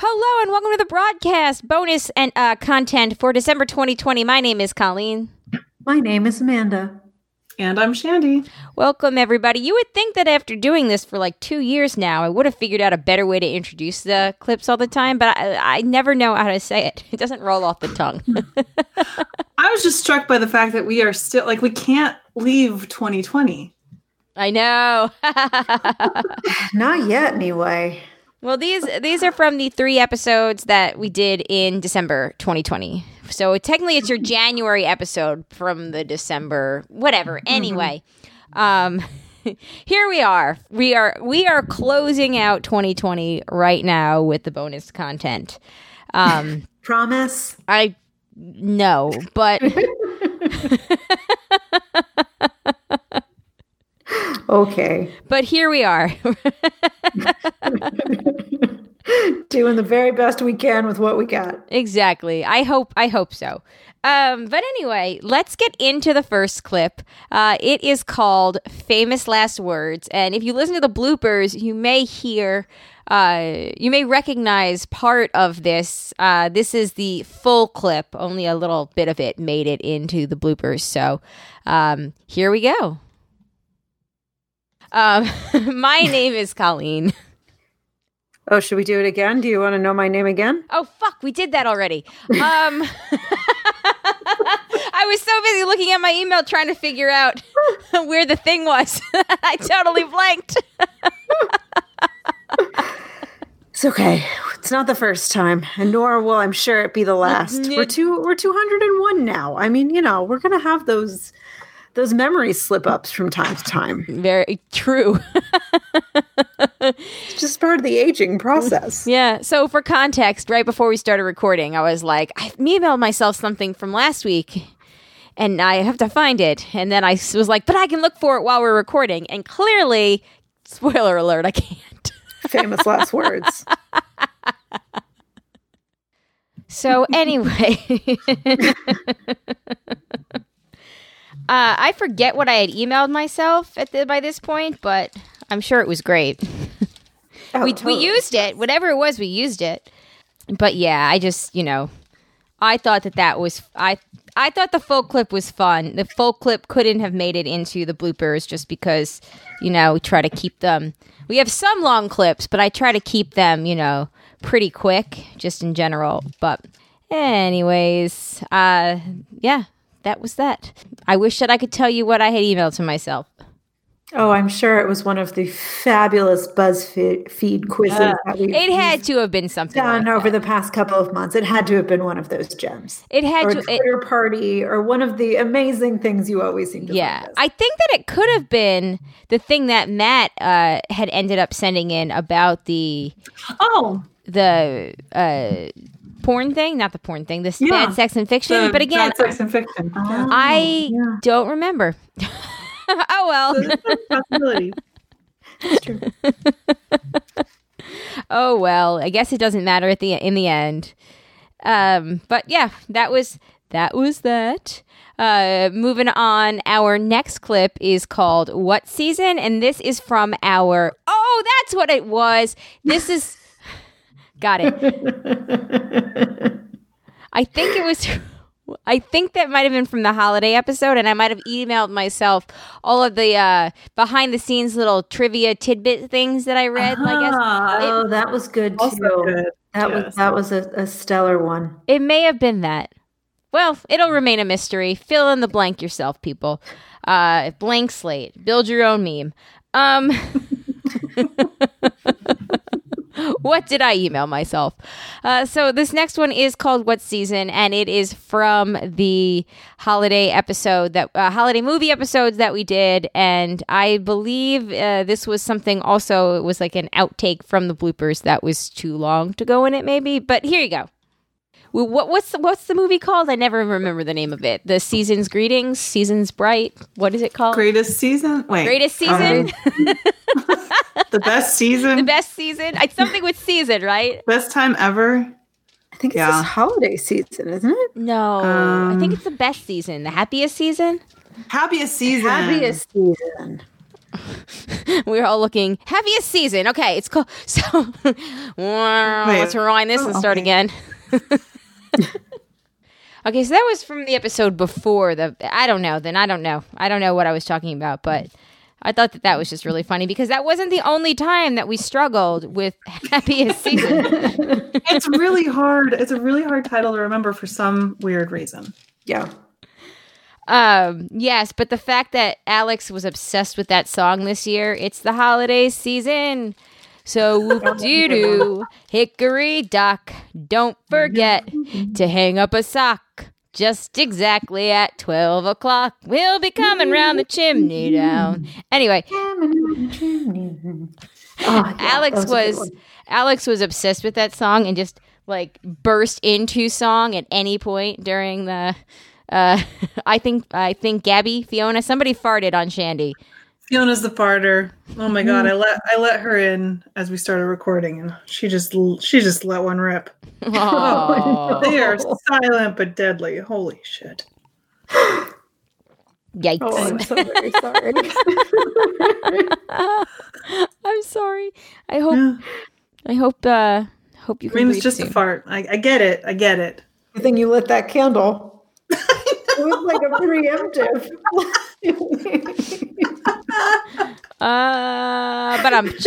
Hello and welcome to the broadcast bonus and uh, content for December 2020. My name is Colleen. My name is Amanda. And I'm Shandy. Welcome, everybody. You would think that after doing this for like two years now, I would have figured out a better way to introduce the clips all the time, but I, I never know how to say it. It doesn't roll off the tongue. I was just struck by the fact that we are still, like, we can't leave 2020. I know. Not yet, anyway. Well, these these are from the three episodes that we did in December 2020. So technically, it's your January episode from the December whatever. Anyway, um, here we are. We are we are closing out 2020 right now with the bonus content. Um, Promise. I no, but Okay. but here we are. Doing the very best we can with what we got. Exactly. I hope I hope so. Um, but anyway, let's get into the first clip. Uh, it is called "Famous Last Words," and if you listen to the bloopers, you may hear, uh, you may recognize part of this. Uh, this is the full clip. Only a little bit of it made it into the bloopers. So um, here we go. Um, my name is Colleen. Oh, should we do it again? Do you want to know my name again? Oh fuck, we did that already. Um I was so busy looking at my email trying to figure out where the thing was. I totally blanked. It's okay. It's not the first time, and nor will I'm sure it be the last. We're two we're 201 now. I mean, you know, we're gonna have those those memory slip ups from time to time. Very true. It's just part of the aging process. yeah. So for context, right before we started recording, I was like, I emailed myself something from last week. And I have to find it. And then I was like, but I can look for it while we're recording. And clearly, spoiler alert, I can't. Famous last words. So anyway, uh, I forget what I had emailed myself at the, by this point, but I'm sure it was great. Oh, we we used it, whatever it was, we used it. But yeah, I just you know, I thought that that was I I thought the full clip was fun. The full clip couldn't have made it into the bloopers just because you know we try to keep them. We have some long clips, but I try to keep them you know pretty quick, just in general. But anyways, uh, yeah, that was that. I wish that I could tell you what I had emailed to myself. Oh, I'm sure it was one of the fabulous BuzzFeed feed quizzes that we've It had to have been something. done like over the past couple of months. It had to have been one of those gems. It had or to. it- Twitter party, or one of the amazing things you always seem to Yeah. I think that it could have been the thing that Matt uh, had ended up sending in about the Oh, the uh, porn thing, not the porn thing, the Yeah. bad sex and fiction. the but again, bad sex and fiction. Oh, I yeah. don't remember. oh well. So possibility. That's true. oh well. I guess it doesn't matter at the in the end. Um, but yeah, that was that was that. Uh, moving on, our next clip is called "What Season," and this is from our. Oh, that's what it was. This is. Got it. I think it was. I think that might have been from the holiday episode, and I might have emailed myself all of the uh, behind the scenes little trivia tidbit things that I read. I guess Ah, oh, that was good too. good. That was that was a, a stellar one. It may have been that. Well, it'll remain a mystery. Fill in the blank yourself, people. Uh, blank slate. Build your own meme. Um, what did I email myself? Uh, so this next one is called "What Season," and it is from the holiday episode that uh, holiday movie episodes that we did, and I believe uh, this was something also. It was like an outtake from the bloopers that was too long to go in it, maybe. But here you go. What, what's the, what's the movie called? I never remember the name of it. The Season's Greetings, Season's Bright. What is it called? Greatest season? Wait. Greatest season, the best season? the best season. It's something with season, right? Best time ever? I think it's Yeah. this holiday season, isn't it? No, I think Um, it's the best season, the happiest season. Happiest season. Happiest season. We're all looking happiest season. Okay, it's cool. So let's rewind this and start okay. again. okay, so that was from the episode before the. I don't know. Then I don't know. I don't know what I was talking about, but I thought that that was just really funny because that wasn't the only time that we struggled with happiest season. It's really hard. It's a really hard title to remember for some weird reason. Yeah. Um, yes, but the fact that Alex was obsessed with that song this year, it's the holiday season. So whoop doo doo, hickory dock, don't forget to hang up a sock. Just exactly at 12 o'clock, we'll be coming round the chimney down. Anyway, Oh, yeah, Alex that a good was. Alex was obsessed with that song and just like burst into song at any point during the uh I think I think Gabby, Fiona, somebody farted on Shandy. Fiona's the farter. Oh my god, I let I let her in as we started recording, and she just she just let one rip. Aw. They are silent but deadly. Holy shit! Yikes. Oh, I'm so very sorry. I'm sorry. I hope Yeah. I hope uh hope you can Cream's breathe just soon. a fart. I, I get it. I get it. Good thing you lit that candle. it was like a preemptive. Uh but I'm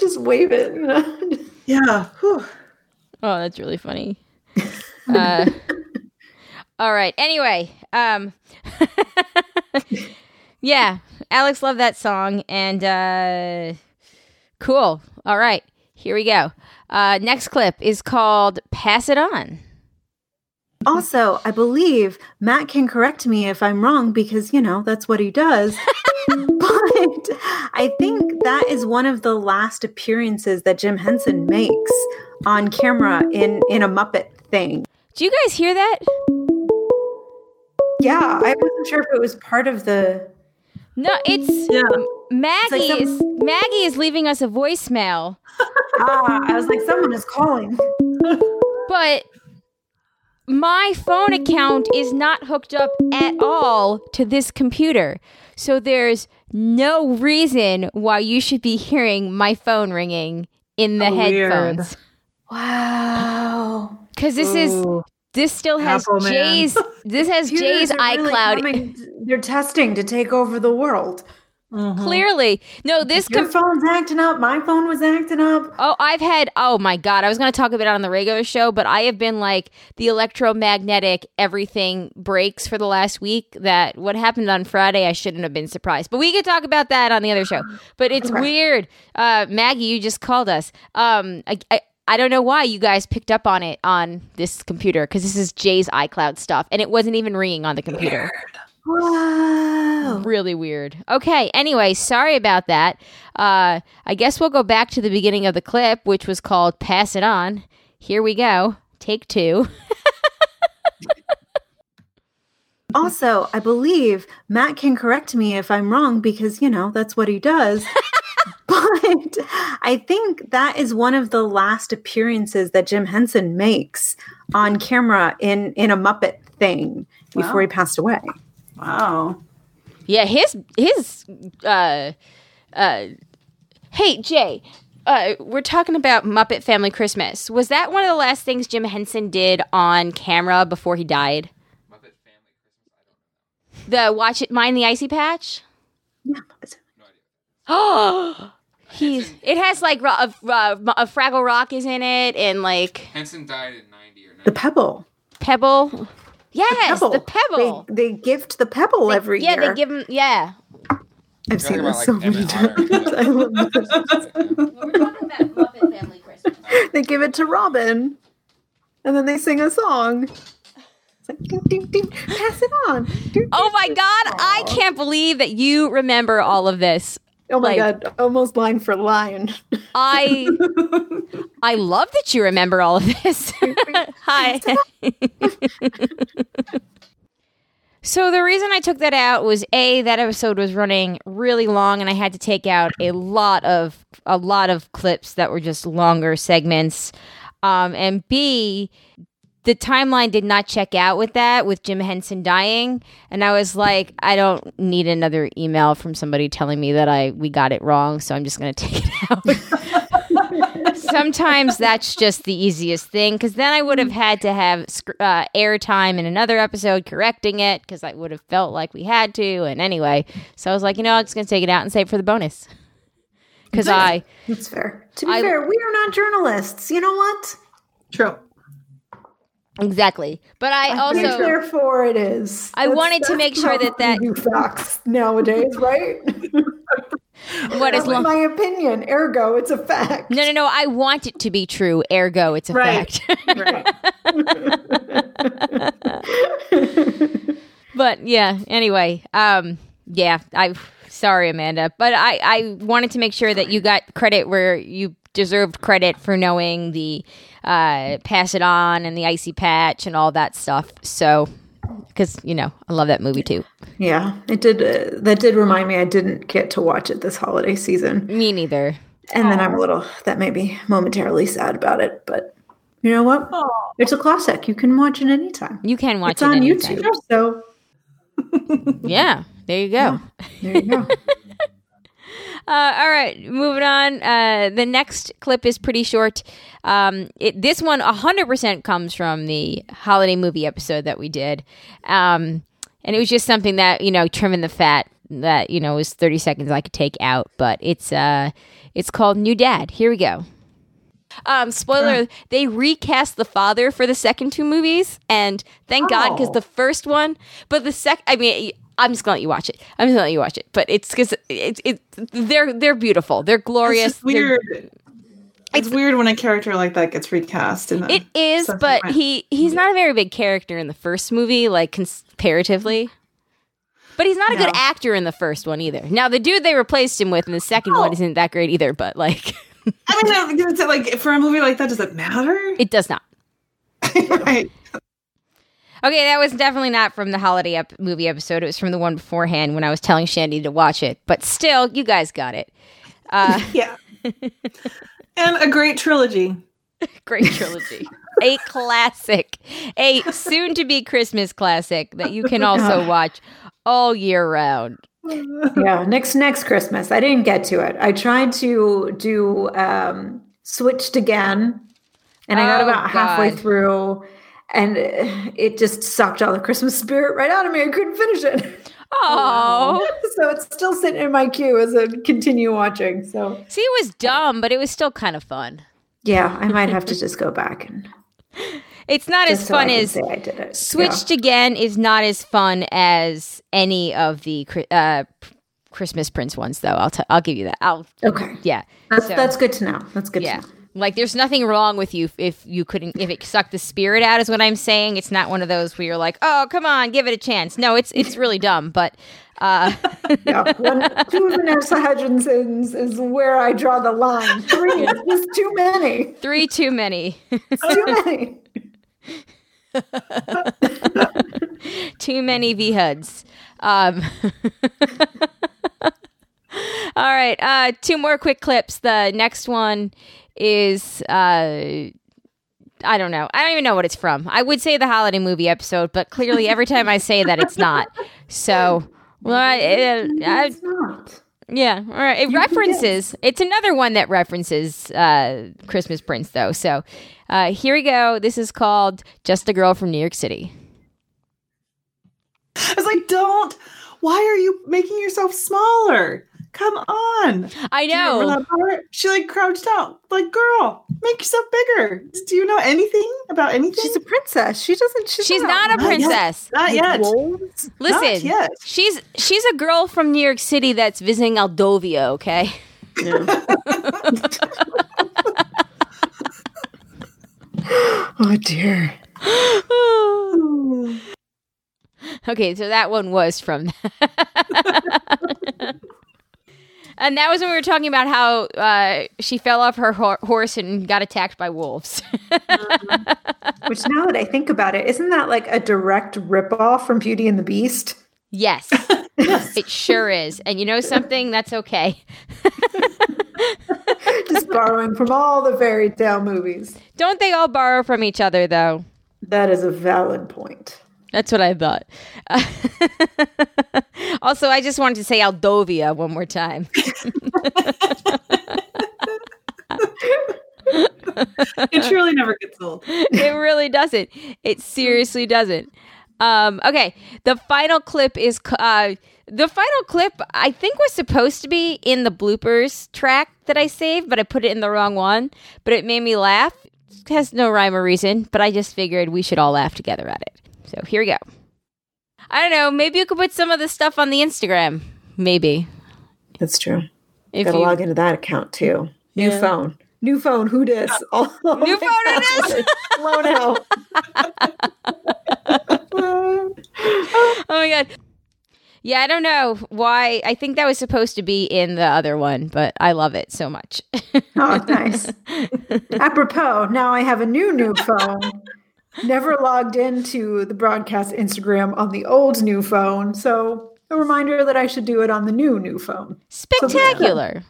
Just wave it. You know? Yeah. Whew. Oh, that's really funny. Uh, all right. Anyway, um, yeah, Alex loved that song, and uh, cool. All right, here we go. Uh, next clip is called "Pass It On." Also, I believe Matt can correct me if I'm wrong because, you know, that's what he does. but I think that is one of the last appearances that Jim Henson makes on camera in in a Muppet thing. Do you guys hear that? Yeah, I wasn't sure if it was part of the No, it's Yeah. Maggie. some- is Maggie is leaving us a voicemail, Ah, I was like someone is calling. but my phone account is not hooked up at all to this computer. So there's no reason why you should be hearing my phone ringing in the Oh, weird. headphones. Wow. Cuz this is this still has Apple man. Jay's this has Jay's Computers really iCloud coming- they're testing to take over the world. Mhm. clearly. No, this Your com- phone's acting up. My phone was acting up. Oh, I've had. Oh my god, I was going to talk about it on the regular show, but I have been like the electromagnetic everything breaks for the last week. That what happened on Friday, I shouldn't have been surprised. But we could talk about that on the other show. But it's Okay. weird. Uh, Maggie, you just called us. Um, I, I I don't know why you guys picked up on it on this computer because this is Jay's iCloud stuff, and it wasn't even ringing on the computer. Really weird. Okay. Anyway, sorry about that. Uh, I guess we'll go back to the beginning of the clip, which was called "Pass It On." Here we go. Take two. Also, I believe Matt can correct me if I'm wrong because, you know, that's what he does. but I think that is one of the last appearances that Jim Henson makes on camera in in a Muppet thing before Wow. he passed away. Wow. Yeah, his his. Uh, uh, hey Jay, uh, we're talking about Muppet Family Christmas. Was that one of the last things Jim Henson did on camera before he died? Muppet Family Christmas item. The watch it, mind the icy patch. Yeah. Oh, he's. It has like ro- a, a Fraggle Rock is in it, and like Henson died in 90 or 90. The pebble. Pebble. Yes, the Pebble. They, they gift the pebble every yeah, year. Yeah, they give them. Yeah. I've You're seen talking this so many Emmet times. Otter. I love this. We're talking about Muppet Family Christmas. They give it to Robin, and then they sing a song. It's like, ding, ding, ding, pass it on. Ding, Oh ding, my ding. God, I can't believe that you remember all of this. Oh my like- god, almost line for line. I I love that you remember all of this. Hi. so the reason I took that out was a that episode was running really long and I had to take out a lot of a lot of clips that were just longer segments. Um, and B the timeline did not check out with that with Jim Henson dying and I was like I don't need another email from somebody telling me that I we got it wrong so I'm just going to take it out. Sometimes that's just the easiest thing cuz then I would have had to have uh, airtime in another episode correcting it cuz I would have felt like we had to and anyway so I was like you know I'm just going to take it out and save it for the bonus. Cuz I That's fair. To be I- fair, we are not journalists. You know what? True. Exactly. But I think also therefore it is. I wanted to make sure that that- facts nowadays, right? what is That's long my opinion. Ergo, it's a fact. No, no, no. I want it to be true. Ergo, it's a Right. fact. Right. but yeah. Anyway, um, yeah. I'm sorry, Amanda, but I I wanted to make sure that you got credit where you deserved credit for knowing the uh, pass it on and the icy patch and all that stuff. So. Because you know, I love that movie too. Yeah, it did. Uh, that did remind me I didn't get to watch it this holiday season, Me neither. and then I'm a little that made me momentarily sad about it. But you know what? It's a classic. You can watch it anytime. You can watch It's it on anytime. YouTube. So Yeah, there you go. there you go. Uh, all right, moving on. Uh, the next clip is pretty short. Um, it, this one 100% comes from the holiday movie episode that we did. Um, and it was just something that, you know, trimming the fat that, you know, was 30 seconds I could take out. But it's, uh, it's called New Dad. Here we go. Um, spoiler, they recast the father for the second two movies, and thank God because Oh. the first one, but the second, I mean, I'm just gonna let you watch it. I'm just gonna let you watch it, but it's because it's it, they're they're beautiful, they're It's glorious. just they're- weird. It's weird when a character like that gets recast. In It is, but he he's not a very big character in the first movie, like comparatively. But he's not a good actor in the first one either. Now the dude they replaced him with in the second one Oh. isn't that great either, but like I mean, no, like for a movie like that, does it matter? it does not. right. Okay, that was definitely not from the holiday ep- movie episode. It was from the one beforehand when I was telling Shandy to watch it. But still, you guys got it. Uh, Yeah. and a great trilogy. great trilogy. a classic. A soon to be Christmas classic that you can also watch all year round. yeah, next next Christmas. I didn't get to it. I tried to do um switched again, and I got Oh, about halfway God. through, and it just sucked all the Christmas spirit right out of me. I couldn't finish it. Oh, so it's still sitting in my queue as I continue watching. So see, it was dumb, but it was still kind of fun. yeah, I might have to just go back and It's not as so fun as say I did it. Switched again is not as fun as any of the uh, Christmas Prince ones, though. I'll t- I'll give you that. I'll Yeah. Okay, yeah. that's So- that's good to know. That's good Yeah. to know. Like there's nothing wrong with you if you couldn't if it sucked the spirit out is what I'm saying. It's not one of those where you're like, "Oh, come on, give it a chance." No, it's it's really dumb, but uh Yeah, one, two Vanessa Hudgens is where I draw the line. Three is just too many. three too many. Too many. too many VHUDs. Um All right, uh two more quick clips. The next one is uh I don't know. I don't even know what it's from. I would say the holiday movie episode, but clearly every time I say that it's not. So, well, I, I, It's not. Yeah, all right. It references. It's another one that references uh, Christmas Prince, though. So uh, here we go. This is called "Just a Girl from New York City." I was like, don't. Why are you making yourself smaller? Come on. I Do you remember know. She like crouched out. Like, girl, make yourself bigger. Do you know anything about anything? She's a princess. She doesn't. She's, She's not a Not yet. princess. Not yet. Listen, Not yet. she's she's a girl from New York City that's visiting Aldovia. Okay. Oh dear. Okay, so that one was from. and that was when we were talking about how uh, she fell off her ho- horse and got attacked by wolves. Which now that I think about it, isn't that like a direct ripoff from Beauty and the Beast? yes, it sure is. And you know something? That's okay. Just borrowing from all the fairy tale movies. Don't they all borrow from each other, though? That is a valid point. That's what I thought. also, I just wanted to say Aldovia one more time. it truly never gets old. It really doesn't. It seriously doesn't. Um, okay, the final clip is uh, the final clip. I think was supposed to be in the bloopers track that I saved, but I put it in the wrong one. But it made me laugh. It has no rhyme or reason, but I just figured we should all laugh together at it. So here we go. I don't know. Maybe you could put some of the stuff on the Instagram. Maybe. That's true. If Gotta you, log into that account too. New Yeah. phone. New phone. Who dis? Oh, New phone, who dis? Blown out. oh my god. Yeah, I don't know why. I think that was supposed to be in the other one, but I love it so much. Oh, nice. Apropos, now I have a new new phone. Never logged into the broadcast Instagram on the old new phone, so a reminder that I should do it on the new new phone. Spectacular.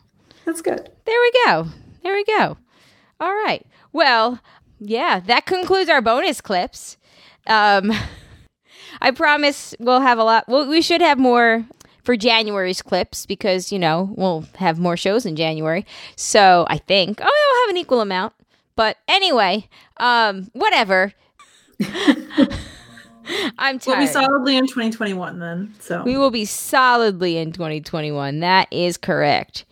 That's good. There we go. There we go. All right. Well, yeah, that concludes our bonus clips. Um, I promise we'll have a lot. Well, we should have more for January's clips because you know we'll have more shows in January. So I think oh, we'll have an equal amount. But anyway, um, whatever. I'm tired. We'll be solidly in 2021 then. So We will be solidly in 2021. That is correct.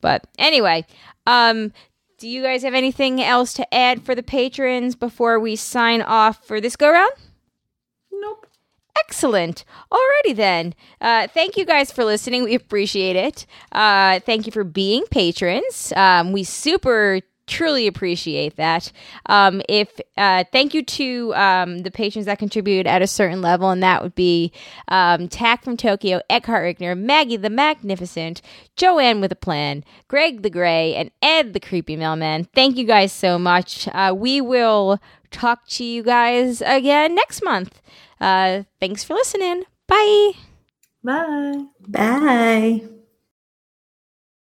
But anyway, um, do you guys have anything else to add for the patrons before we sign off for this go round? nope. Excellent. Alrighty then. Uh, thank you guys for listening. We appreciate it. Uh, thank you for being patrons. Um, we super truly appreciate that. Um, if uh, thank you to um, the patrons that contribute at a certain level, and that would be um, Tack from Tokyo, Eckhart Rickner, Maggie the Magnificent, Joanne with a Plan, Greg the Gray, and Ed the Creepy Mailman. Thank you guys so much. Uh, we will talk to you guys again next month. Uh, thanks for listening. Bye. Bye. Bye.